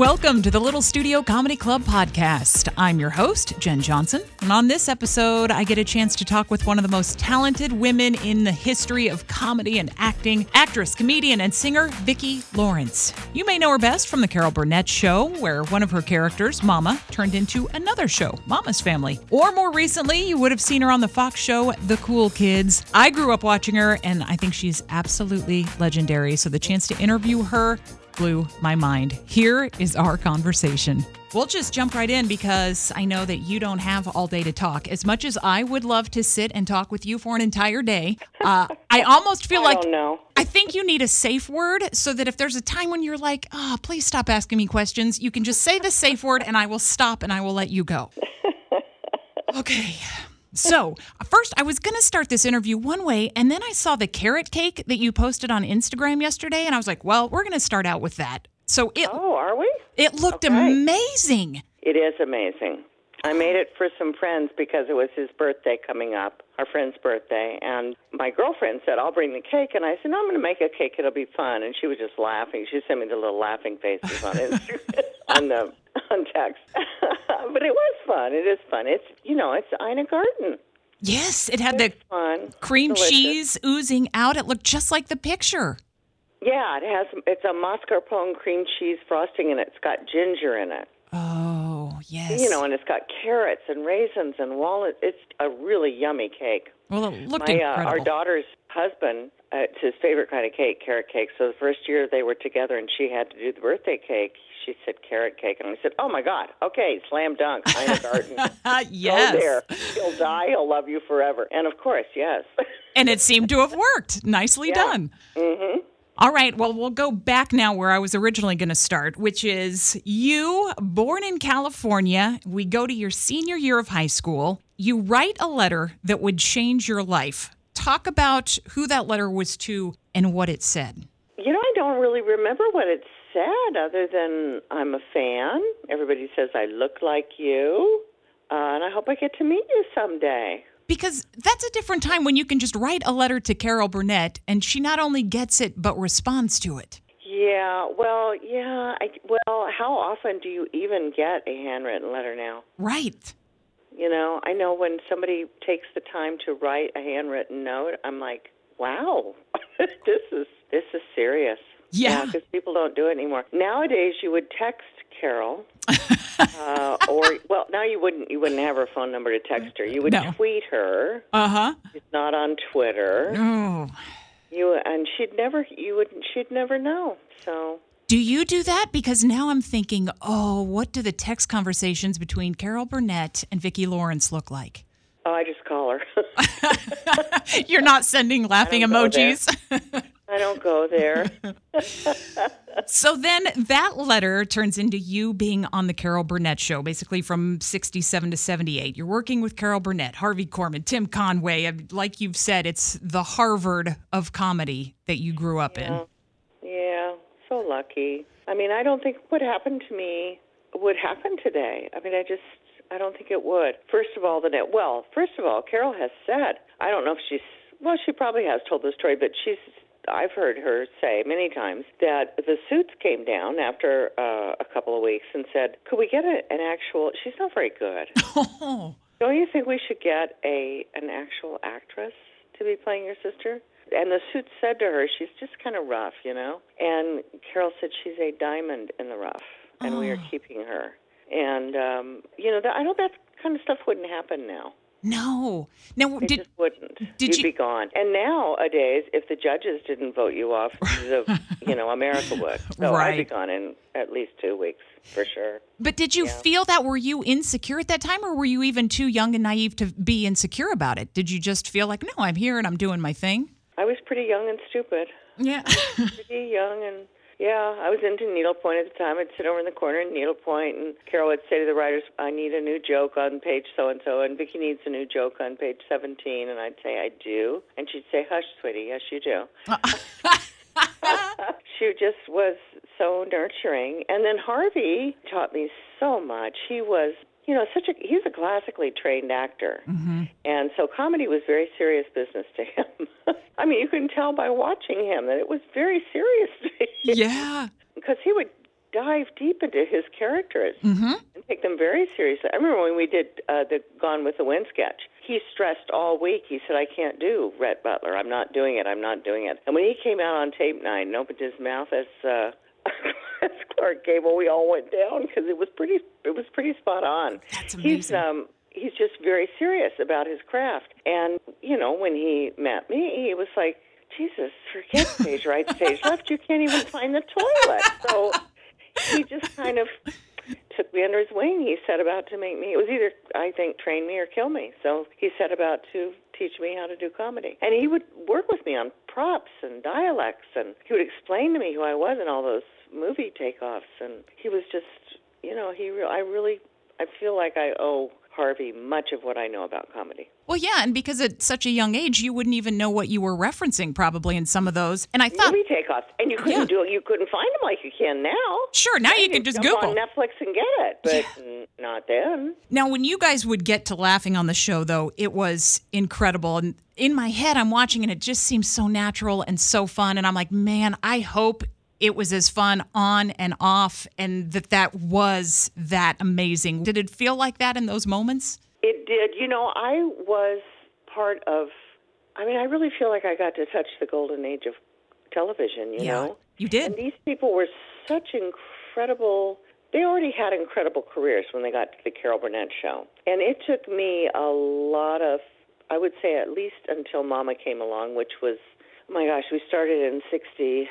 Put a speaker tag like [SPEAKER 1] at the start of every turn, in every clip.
[SPEAKER 1] Welcome to the Little Studio Comedy Club podcast. I'm your host, Jen Johnson. And on this episode, I get a chance to talk with one of the most talented women in the history of comedy and acting actress, comedian, and singer, Vicki Lawrence. You may know her best from The Carol Burnett Show, where one of her characters, Mama, turned into another show, Mama's Family. Or more recently, you would have seen her on the Fox show, The Cool Kids. I grew up watching her, and I think she's absolutely legendary. So the chance to interview her blew my mind. Here is our conversation. We'll just jump right in because I know that you don't have all day to talk. As much as I would love to sit and talk with you for an entire day, uh, I almost feel
[SPEAKER 2] I
[SPEAKER 1] like. I think you need a safe word so that if there's a time when you're like, oh, please stop asking me questions, you can just say the safe word and I will stop and I will let you go. Okay. So, first, I was going to start this interview one way, and then I saw the carrot cake that you posted on Instagram yesterday, and I was like, well, we're going to start out with that. So, it,
[SPEAKER 2] Oh, are we?
[SPEAKER 1] it looked
[SPEAKER 2] okay.
[SPEAKER 1] amazing.
[SPEAKER 2] It is amazing. I made it for some friends because it was his birthday coming up, our friend's birthday, and my girlfriend said, "I'll bring the cake," and I said, "No, I'm going to make a cake. It'll be fun." And she was just laughing. She sent me the little laughing faces on Instagram, on the on text. but it was fun. It is fun. It's you know, it's Ina Garten.
[SPEAKER 1] Yes, it had the
[SPEAKER 2] fun.
[SPEAKER 1] cream
[SPEAKER 2] Delicious.
[SPEAKER 1] cheese oozing out. It looked just like the picture.
[SPEAKER 2] Yeah, it has. It's a mascarpone cream cheese frosting, and it's got ginger in it.
[SPEAKER 1] Oh, yes.
[SPEAKER 2] You know, and it's got carrots and raisins and walnuts. It's a really yummy cake.
[SPEAKER 1] well, it looked
[SPEAKER 2] My, uh,
[SPEAKER 1] incredible.
[SPEAKER 2] our daughter's husband, uh, it's his favorite kind of cake, carrot cake. So the first year they were together and she had to do the birthday cake, she said carrot cake. And I said, oh my God, okay, slam dunk, Ina Garten.
[SPEAKER 1] Yes.
[SPEAKER 2] Go there. He'll die, he'll love you forever. And of course, yes.
[SPEAKER 1] And it seemed to have worked. Nicely done. Mm-hmm. All right. Well, we'll go back now where I was originally going to start, which is you, born in California. We go to your senior year of high school. You write a letter that would change your life. Talk about who that letter was to and what it said.
[SPEAKER 2] you know, I don't really remember what it said other than I'm a fan. Everybody says I look like you. Uh, and I hope I get to meet you someday.
[SPEAKER 1] Because that's a different time when you can just write a letter to Carol Burnett and she not only gets it, but responds to it.
[SPEAKER 2] Yeah, well, yeah. I, well, how often do you even get a handwritten letter now?
[SPEAKER 1] Right.
[SPEAKER 2] You know, I know when somebody takes the time to write a handwritten note, I'm like, wow, this is this is serious.
[SPEAKER 1] Yeah.
[SPEAKER 2] because people don't do it anymore. Nowadays, you would text Carol, uh, or well, now you wouldn't. You wouldn't have her phone number to text her. You would
[SPEAKER 1] No.
[SPEAKER 2] tweet her.
[SPEAKER 1] Uh huh.
[SPEAKER 2] She's not on Twitter.
[SPEAKER 1] No.
[SPEAKER 2] You and she'd never. You would. She'd never know. So.
[SPEAKER 1] Do you do that? Because now I'm thinking, oh, what do the text conversations between Carol Burnett and Vicki Lawrence look like?
[SPEAKER 2] Oh, I just call her.
[SPEAKER 1] You're not sending laughing
[SPEAKER 2] don't go there.
[SPEAKER 1] emojis.
[SPEAKER 2] I don't go there.
[SPEAKER 1] so then that letter turns into you being on the Carol Burnett show, basically from 67 to 78. You're working with Carol Burnett, Harvey Korman, Tim Conway. Uh, Like you've said, it's the Harvard of comedy that you grew up in.
[SPEAKER 2] Yeah, so lucky. I mean, I don't think what happened to me would happen today. I mean, I just, I don't think it would. First of all, the net. Well, first of all, Carol has said. I don't know if she's. Well, she probably has told the story, but she's. I've heard her say many times that the suits came down after uh, a couple of weeks and said, "Could we get a, an actual?" She's not very good.
[SPEAKER 1] Oh,
[SPEAKER 2] Don't you think we should get a an actual actress to be playing your sister? And the suit said to her, she's just kind of rough, you know. And Carol said she's a diamond in the rough, and we are keeping her. And um, you know, that, I know that kind of stuff wouldn't happen now.
[SPEAKER 1] No. no,
[SPEAKER 2] It
[SPEAKER 1] did,
[SPEAKER 2] just wouldn't.
[SPEAKER 1] did
[SPEAKER 2] You'd
[SPEAKER 1] you-
[SPEAKER 2] be gone. And nowadays, if the judges didn't vote you off, the, you know, America would. So I'd be gone in at least two weeks for sure.
[SPEAKER 1] but did you feel that? Were you insecure at that time, or were you even too young and naive to be insecure about it? Did you just feel like, no, I'm here and I'm doing my thing?
[SPEAKER 2] I was pretty young and stupid.
[SPEAKER 1] Yeah.
[SPEAKER 2] pretty young and yeah, I was into needlepoint at the time. I'd sit over in the corner and needlepoint, and Carol would say to the writers, "I need a new joke on page so and so," and Vicki needs a new joke on page seventeen, and I'd say, "I do," and she'd say, "Hush, sweetie, yes, you do." she just was so nurturing, and then Harvey taught me so much. He was you know, such a he's a classically trained actor, and so comedy was very serious business to him. I mean, you can tell by watching him that it was very serious to him
[SPEAKER 1] Yeah.
[SPEAKER 2] because he would dive deep into his characters
[SPEAKER 1] Mm-hmm.
[SPEAKER 2] and take them very seriously. I remember when we did uh, the Gone with the Wind sketch. He stressed all week. He said, "I can't do Rhett Butler. I'm not doing it. I'm not doing it." And when he came out on tape night and opened his mouth as uh, Clark Gable, we all went down because it was pretty. It was pretty spot on.
[SPEAKER 1] That's amazing.
[SPEAKER 2] He's um he's just very serious about his craft. And you know, when he met me, he was like, "Jesus, forget stage right, stage left. You can't even find the toilet." So he just kind of took me under his wing. He set about to make me. It was either I think train me or kill me. So he set about to teach me how to do comedy. And he would work with me on props and dialects, and he would explain to me who I was in all those movie takeoffs. And he was just, you know, he. Re- I really, I feel like I owe Harvey much of what I know about comedy.
[SPEAKER 1] Well, yeah, and because at such a young age, you wouldn't even know what you were referencing probably in some of those. And I thought,
[SPEAKER 2] movie takeoffs, and you couldn't
[SPEAKER 1] Yeah.
[SPEAKER 2] do it. You couldn't find them like you can now.
[SPEAKER 1] sure, now you can just Google.
[SPEAKER 2] on Netflix and get it, but n- not then.
[SPEAKER 1] Now, when you guys would get to laughing on the show, though, it was incredible. And in my head, I'm watching and it just seems so natural and so fun. And I'm like, man, I hope it was as fun on and off and that that was that amazing. Did it feel like that in those moments?
[SPEAKER 2] It did. You know, I was part of. I mean, I really feel like I got to touch the golden age of television. You know,
[SPEAKER 1] You did.
[SPEAKER 2] and these people were such incredible. They already had incredible careers when they got to the Carol Burnett show, and it took me a lot of. I would say at least until Mama came along, which was, oh my gosh, we started in sixty.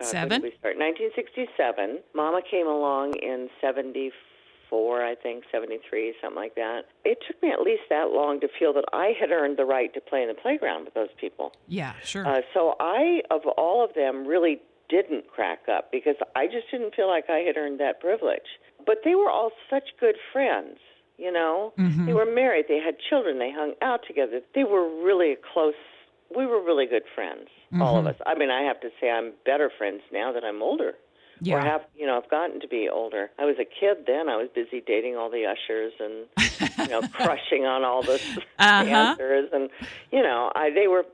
[SPEAKER 2] God, when
[SPEAKER 1] Seven?
[SPEAKER 2] we start 1967. Mama came along in 74, I think, 73, something like that. It took me at least that long to feel that I had earned the right to play in the playground with those people.
[SPEAKER 1] Yeah, sure.
[SPEAKER 2] Uh, so I, of all of them, really didn't crack up because I just didn't feel like I had earned that privilege. But they were all such good friends, you know? They were married, they had children, they hung out together. They were really a close. We were really good friends, all of us. I mean, I have to say I'm better friends now that I'm older.
[SPEAKER 1] Yeah.
[SPEAKER 2] Or have, you know, I've gotten to be older. I was a kid then. I was busy dating all the ushers and, you know, crushing on all the
[SPEAKER 1] Uh-huh.
[SPEAKER 2] dancers. And, you know, I, they were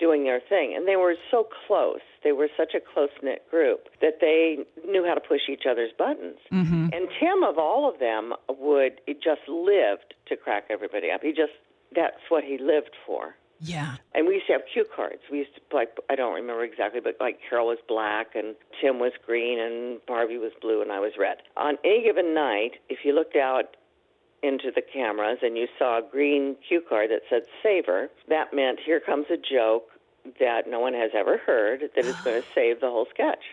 [SPEAKER 2] doing their thing. And they were so close. They were such a close knit group that they knew how to push each other's buttons.
[SPEAKER 1] Mm-hmm.
[SPEAKER 2] And Tim, of all of them, would it just lived to crack everybody up. He just, that's what he lived for.
[SPEAKER 1] Yeah.
[SPEAKER 2] And we used to have cue cards. We used to like I don't remember exactly, but like Carol was black and Tim was green and Barbie was blue and I was red. On any given night, if you looked out into the cameras and you saw a green cue card that said savor, that meant here comes a joke that no one has ever heard that is going to save the whole sketch.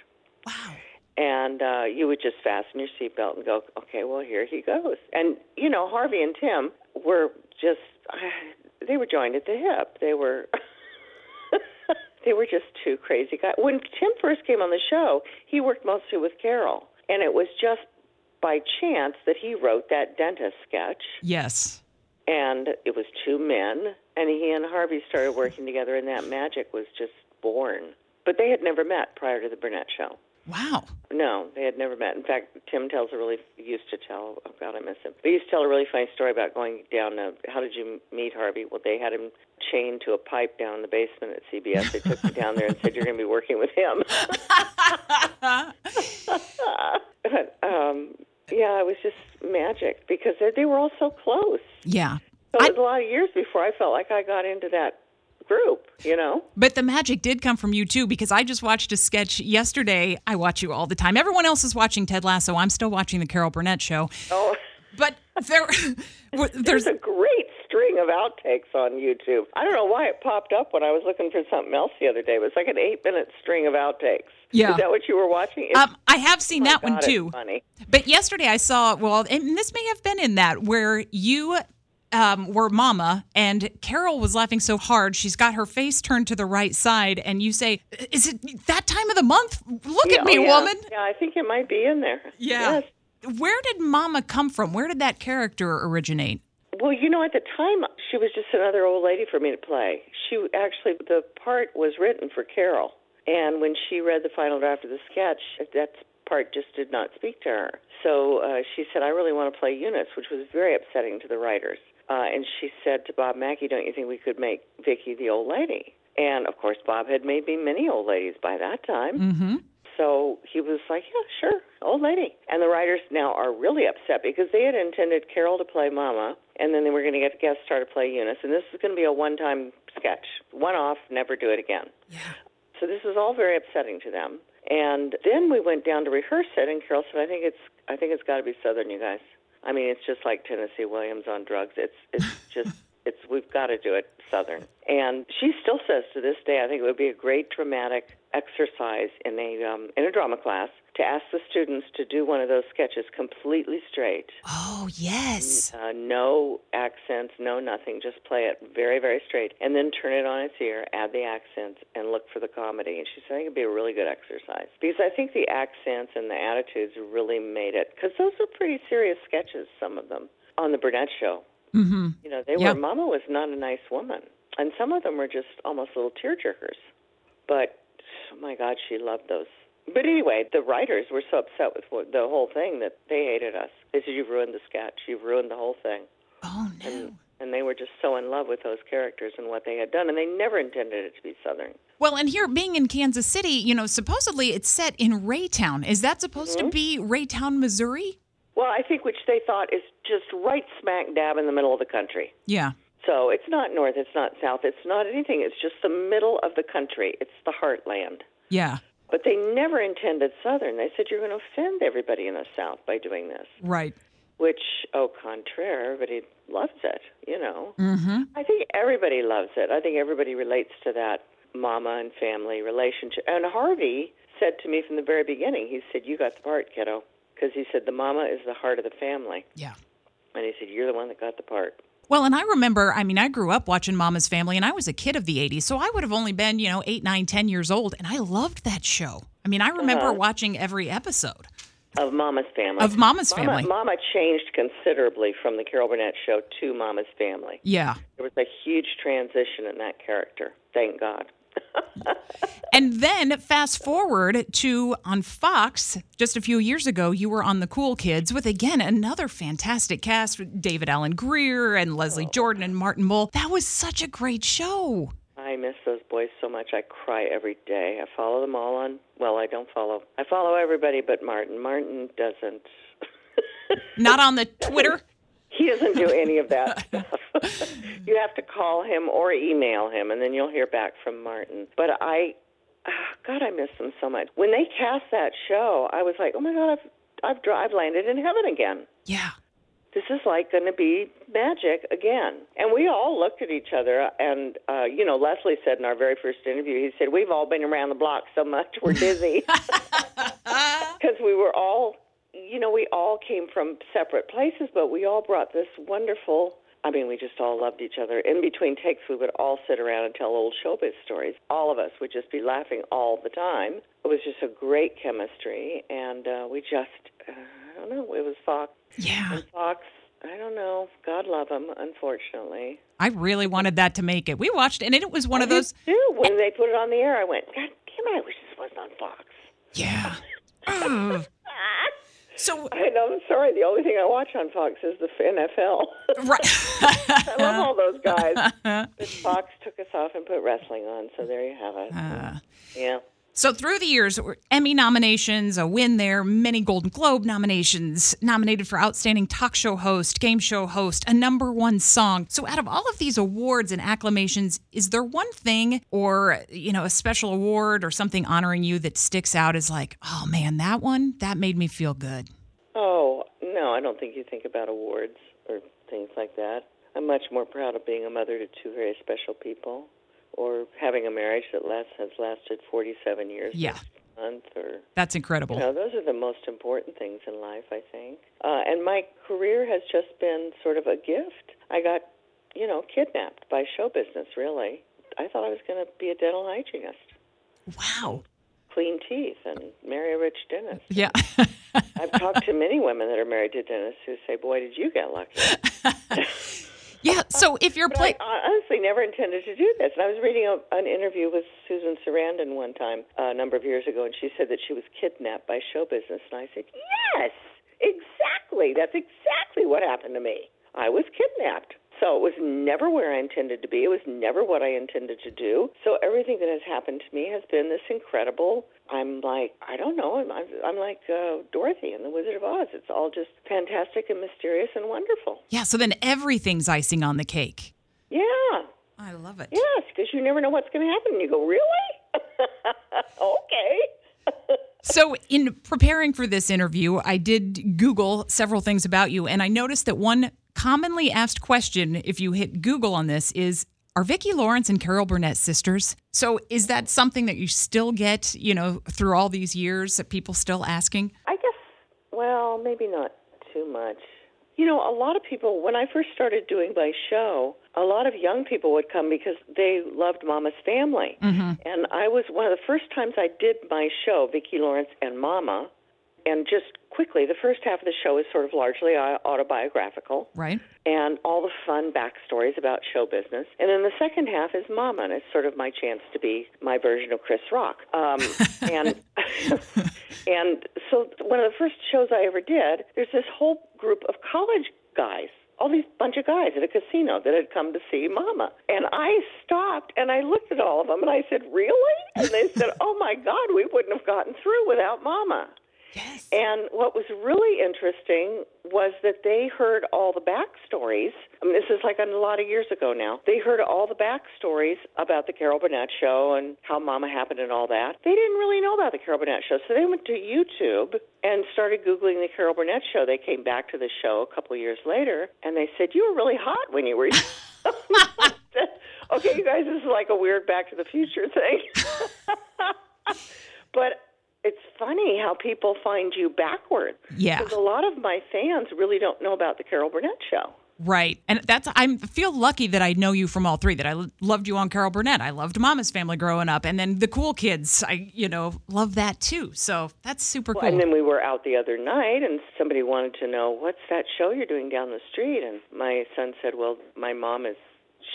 [SPEAKER 1] Wow.
[SPEAKER 2] And uh, you would just fasten your seatbelt and go, okay, well, here he goes. And, you know, Harvey and Tim were just, they were joined at the hip. They were. they were just two crazy guys. When Tim first came on the show, he worked mostly with Carol, and it was just by chance that he wrote that dentist sketch
[SPEAKER 1] Yes.
[SPEAKER 2] and it was two men and he and harvey started working together and that magic was just born but they had never met prior to the burnett show
[SPEAKER 1] Wow.
[SPEAKER 2] no they had never met. In fact tim tells a really used to tell oh god i miss him. He used to tell a really funny story about going down to how did you meet harvey? Well they had him chained to a pipe down in the basement at cbs they took me down there and said you're going to be working with him. But um yeah it was just magic because they, they were all so close.
[SPEAKER 1] Yeah.
[SPEAKER 2] so it was a lot of years before I felt like I got into that group, you know?
[SPEAKER 1] But the magic did come from you too, because I just watched a sketch yesterday. I watch you all the time. Everyone else is watching Ted Lasso. I'm still watching the Carol Burnett show.
[SPEAKER 2] Oh,
[SPEAKER 1] But there,
[SPEAKER 2] there's
[SPEAKER 1] there's
[SPEAKER 2] a great string of outtakes on YouTube. I don't know why it popped up when I was looking for something else the other day. It was like an eight minute string of outtakes.
[SPEAKER 1] Yeah.
[SPEAKER 2] Is that what you were watching?
[SPEAKER 1] Um, I have seen
[SPEAKER 2] oh
[SPEAKER 1] that one
[SPEAKER 2] God, it's
[SPEAKER 1] too.
[SPEAKER 2] funny.
[SPEAKER 1] But yesterday I saw, well, and this may have been in that where you um, were mama and Carol was laughing so hard she's got her face turned to the right side, and you say, "Is it that time of the month? Look
[SPEAKER 2] Yeah,
[SPEAKER 1] at me,
[SPEAKER 2] oh, yeah.
[SPEAKER 1] woman."
[SPEAKER 2] Yeah, I think it might be in there.
[SPEAKER 1] Yeah.
[SPEAKER 2] Yes.
[SPEAKER 1] Where did Mama come from? Where did that character originate?
[SPEAKER 2] Well, you know, at the time, she was just another old lady for me to play. She actually, the part was written for Carol. And when she read the final draft of the sketch, that part just did not speak to her. So uh, she said, I really want to play Eunice, which was very upsetting to the writers. Uh, and she said to Bob Mackie, Don't you think we could make Vicki the old lady? And of course, Bob had made me many old ladies by that time.
[SPEAKER 1] Mm-hmm.
[SPEAKER 2] so he was like, yeah, sure, old lady. And the writers now are really upset because they had intended Carol to play Mama, and then they were going to get a guest star to play Eunice, and this is going to be a one-time sketch, one off, never do it again.
[SPEAKER 1] Yeah.
[SPEAKER 2] So this was all very upsetting to them. And then we went down to rehearse it, and Carol said, "I think it's, I think it's got to be Southern, you guys. I mean, it's just like Tennessee Williams on drugs. It's, it's just." It's we've got to do it southern. And she still says to this day, I think it would be a great dramatic exercise in a um, in a drama class to ask the students to do one of those sketches completely straight.
[SPEAKER 1] Oh, yes.
[SPEAKER 2] Uh, no accents, no nothing. Just play it very, very straight, and then turn it on its ear, add the accents, and look for the comedy. And she said I think it'd be a really good exercise because I think the accents and the attitudes really made it. Because those are pretty serious sketches, some of them on the Burnett Show.
[SPEAKER 1] Mm-hmm.
[SPEAKER 2] You know, they
[SPEAKER 1] Yep.
[SPEAKER 2] were. Mama was not a nice woman, and some of them were just almost little tearjerkers. But oh my God, she loved those. But anyway, the writers were so upset with what, the whole thing that they hated us. They said, "You've ruined the sketch. You've ruined the whole thing."
[SPEAKER 1] Oh, no.
[SPEAKER 2] And and they were just so in love with those characters and what they had done, and they never intended it to be Southern.
[SPEAKER 1] Well, and here being in Kansas City, you know, supposedly it's set in Raytown. Is that supposed
[SPEAKER 2] Mm-hmm.
[SPEAKER 1] to be Raytown, Missouri?
[SPEAKER 2] Well, I think which they thought is just right smack dab in the middle of the country.
[SPEAKER 1] Yeah.
[SPEAKER 2] So it's not north, it's not south, it's not anything. It's just the middle of the country. It's the heartland.
[SPEAKER 1] Yeah.
[SPEAKER 2] But they never intended Southern. They said you're going to offend everybody in the South by doing this.
[SPEAKER 1] Right.
[SPEAKER 2] Which, au contraire, everybody loves it. You know,
[SPEAKER 1] Mm-hmm.
[SPEAKER 2] I think everybody loves it. I think everybody relates to that mama and family relationship. And Harvey said to me from the very beginning, he said, "You got the part, kiddo," because he said the mama is the heart of the family,
[SPEAKER 1] Yeah.
[SPEAKER 2] and he said you're the one that got the part.
[SPEAKER 1] Well, and I remember, I mean, I grew up watching Mama's Family and I was a kid of the 80s, so I would have only been, you know, eight, nine, ten years old, and I loved that show. I mean, I remember
[SPEAKER 2] Uh-huh.
[SPEAKER 1] watching every episode.
[SPEAKER 2] Of Mama's Family.
[SPEAKER 1] Of Mama's
[SPEAKER 2] Mama,
[SPEAKER 1] Family.
[SPEAKER 2] Mama changed considerably from the Carol Burnett show to Mama's Family.
[SPEAKER 1] Yeah.
[SPEAKER 2] There was a huge transition in that character. Thank God.
[SPEAKER 1] And then fast forward to on Fox just a few years ago, you were on The Cool Kids with again another fantastic cast with David Alan Grier and Leslie oh, Jordan and Martin Mull. That was such a great show.
[SPEAKER 2] I miss those boys so much. I cry every day. I follow them all on. Well, I don't follow. I follow everybody but Martin. Martin doesn't.
[SPEAKER 1] Not on the Twitter.
[SPEAKER 2] He doesn't do any of that stuff. you have to call him or email him, and then you'll hear back from Martin. But I, ah, God, I miss them so much. When they cast that show, I was like, oh my God, I've I've, I've landed in heaven again.
[SPEAKER 1] Yeah.
[SPEAKER 2] this is like going to be magic again. And we all looked at each other, and uh, you know, Leslie said in our very first interview, he said, "We've all been around the block so much, we're dizzy," because we were all, you know, we all came from separate places, but we all brought this wonderful. I mean, we just all loved each other. In between takes, we would all sit around and tell old showbiz stories. All of us would just be laughing all the time. It was just a great chemistry, and uh, we just, uh, I don't know, it was Fox.
[SPEAKER 1] Yeah.
[SPEAKER 2] And Fox, I don't know. God love him, unfortunately.
[SPEAKER 1] I really wanted that to make it. We watched, and it was one of
[SPEAKER 2] I did
[SPEAKER 1] those.
[SPEAKER 2] too. When they put it on the air, I went, God damn it, I wish this wasn't on Fox.
[SPEAKER 1] Yeah. So,
[SPEAKER 2] I know, I'm sorry. The only thing I watch on Fox is the NFL.
[SPEAKER 1] right.
[SPEAKER 2] I love all those guys. But Fox took us off and put wrestling on, so there you have it.
[SPEAKER 1] Uh,
[SPEAKER 2] yeah.
[SPEAKER 1] So through the years, Emmy nominations, a win there, many Golden Globe nominations, nominated for outstanding talk show host, game show host, a number one song. So out of all of these awards and acclamations, is there one thing or, you know, a special award or something honoring you that sticks out as like, oh man, that one, that made me feel good.
[SPEAKER 2] Oh, no, I don't think you think about awards or things like that. I'm much more proud of being a mother to two very special people or having a marriage that last, has lasted 47 years
[SPEAKER 1] Yeah.
[SPEAKER 2] month or
[SPEAKER 1] That's incredible.
[SPEAKER 2] You know, those are the most important things in life, I think. Uh, and my career has just been sort of a gift. I got, you know, kidnapped by show business, really. I thought I was going to be a dental hygienist,
[SPEAKER 1] Wow.
[SPEAKER 2] clean teeth, and marry a rich dentist.
[SPEAKER 1] Yeah.
[SPEAKER 2] I've talked to many women that are married to dentists who say, boy, did you get lucky.
[SPEAKER 1] yeah. So if you're playing.
[SPEAKER 2] I honestly never intended to do this. And I was reading a, an interview with Susan Sarandon one time uh, a number of years ago, and she said that she was kidnapped by show business. And I said, yes, exactly. That's exactly what happened to me. I was kidnapped. So it was never where I intended to be. It was never what I intended to do. So everything that has happened to me has been this incredible I'm like, I don't know. I'm, I'm, I'm like uh, Dorothy in The Wizard of Oz. It's all just fantastic and mysterious and wonderful.
[SPEAKER 1] Yeah, so then everything's icing on the cake.
[SPEAKER 2] Yeah.
[SPEAKER 1] I love it.
[SPEAKER 2] Yes, because you never know what's going to happen. And you go, really? okay.
[SPEAKER 1] So, in preparing for this interview, I did Google several things about you, and I noticed that one commonly asked question, if you hit Google on this, is Are Vicki Lawrence and Carol Burnett sisters? So, is that something that you still get, you know, through all these years that people still asking?
[SPEAKER 2] I guess, well, maybe not too much. You know, a lot of people, when I first started doing my show, a lot of young people would come because they loved Mama's family.
[SPEAKER 1] Mm-hmm.
[SPEAKER 2] And I was one of the first times I did my show, Vicki Lawrence and Mama. And just quickly, the first half of the show is sort of largely autobiographical
[SPEAKER 1] Right.
[SPEAKER 2] and all the fun backstories about show business. And then the second half is Mama, and it's sort of my chance to be my version of Chris Rock. Um, and and so one of the first shows I ever did, there's this whole group of college guys. All these bunch of guys at a casino that had come to see Mama. And I stopped and I looked at all of them and I said, Really? And they said, Oh my God, we wouldn't have gotten through without Mama. And what was really interesting was that they heard all the backstories. I mean, this is like a lot of years ago now. They heard all the backstories about the Carol Burnett show and how Mama happened and all that. They didn't really know about the Carol Burnett show, so they went to YouTube and started Googling the Carol Burnett show. They came back to the show a couple of years later and they said, You were really hot when you were. okay, you guys, this is like a weird Back to the Future thing. but it's funny how people find you backwards.
[SPEAKER 1] Yeah.
[SPEAKER 2] Because a lot of my fans really don't know about the Carol Burnett show.
[SPEAKER 1] Right. And that's, I feel lucky that I know you from all three, that I loved you on Carol Burnett. I loved Mama's Family growing up. And then the cool kids, I, you know, love that too. So that's super
[SPEAKER 2] Well,
[SPEAKER 1] cool.
[SPEAKER 2] and then we were out the other night, and somebody wanted to know what's that show you're doing down the street. And my son said, "Well, my mom is.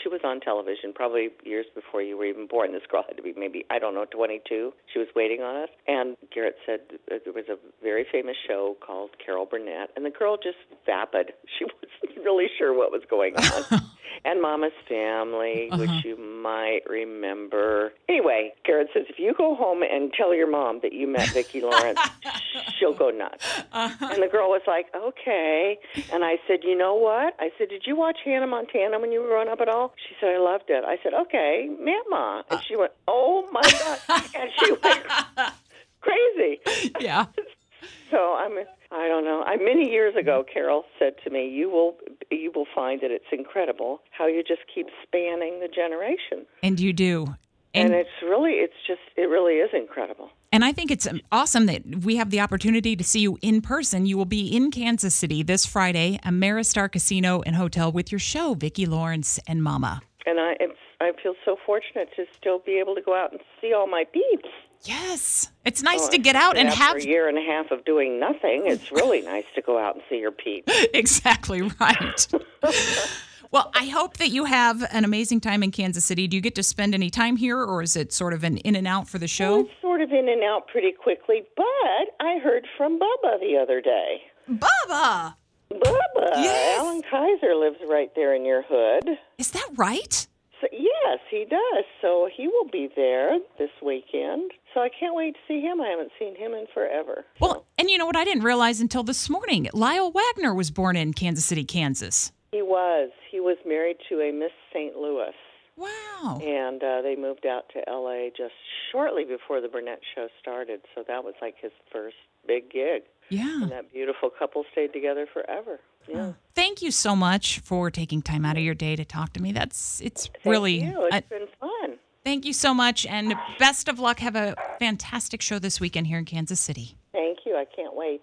[SPEAKER 2] She was on television probably years before you were even born. This girl had to be maybe I don't know 22. She was waiting on us." And Garrett said there was a very famous show called Carol Burnett, and the girl just vapid. She wasn't really sure what was going on. and Mama's Family, which uh-huh. you might remember. Anyway, Garrett says if you go home and tell your mom that you met Vicki Lawrence, she'll go nuts. Uh-huh. And the girl was like, okay. And I said, you know what? I said, did you watch Hannah Montana when you were growing up at all? She said, I loved it. I said, okay, Mama. And she went, oh my God. And she went crazy.
[SPEAKER 1] yeah.
[SPEAKER 2] So I'm I don't know. I many years ago Carol said to me, "You will you will find that it's incredible how you just keep spanning the generation."
[SPEAKER 1] And you do.
[SPEAKER 2] And,
[SPEAKER 1] And,
[SPEAKER 2] it's really it's just it really is incredible.
[SPEAKER 1] and I think it's um, awesome that we have the opportunity to see you in person. You will be in Kansas City this Friday, Ameristar Casino and Hotel with your show, Vicki Lawrence and Mama.
[SPEAKER 2] And I it's I feel so fortunate to still be able to go out and see all my peeps.
[SPEAKER 1] Yes. It's nice to get out and
[SPEAKER 2] after
[SPEAKER 1] have
[SPEAKER 2] a year and a half of doing nothing. It's really nice to go out and see your peeps.
[SPEAKER 1] exactly right. well, I hope that you have an amazing time in Kansas City. Do you get to spend any time here, or is it sort of an in and out for the
[SPEAKER 2] Well,
[SPEAKER 1] show?
[SPEAKER 2] it's sort of in and out pretty quickly, but I heard from Bubba the other day.
[SPEAKER 1] Bubba,
[SPEAKER 2] Bubba,
[SPEAKER 1] Yes.
[SPEAKER 2] Allan Kayser lives right there in your hood.
[SPEAKER 1] is that right?
[SPEAKER 2] So, yes, he does. So he will be there this weekend. So I can't wait to see him. I haven't seen him in forever.
[SPEAKER 1] Well, and you know what? I didn't realize until this morning. Lyle Waggoner was born in Kansas City, Kansas.
[SPEAKER 2] He was. He was married to a Miss St. Louis,
[SPEAKER 1] Wow.
[SPEAKER 2] and uh, they moved out to L.A. just shortly before the Burnett show started. So that was like his first big gig.
[SPEAKER 1] Yeah.
[SPEAKER 2] And that beautiful couple stayed together forever. Yeah.
[SPEAKER 1] Thank you so much for taking time out of your day to talk to me. That's it's
[SPEAKER 2] Thank
[SPEAKER 1] really
[SPEAKER 2] you. It's
[SPEAKER 1] I-
[SPEAKER 2] been fun.
[SPEAKER 1] thank you so much and best of luck. Have a fantastic show this weekend here in Kansas City.
[SPEAKER 2] Thank you. I can't wait.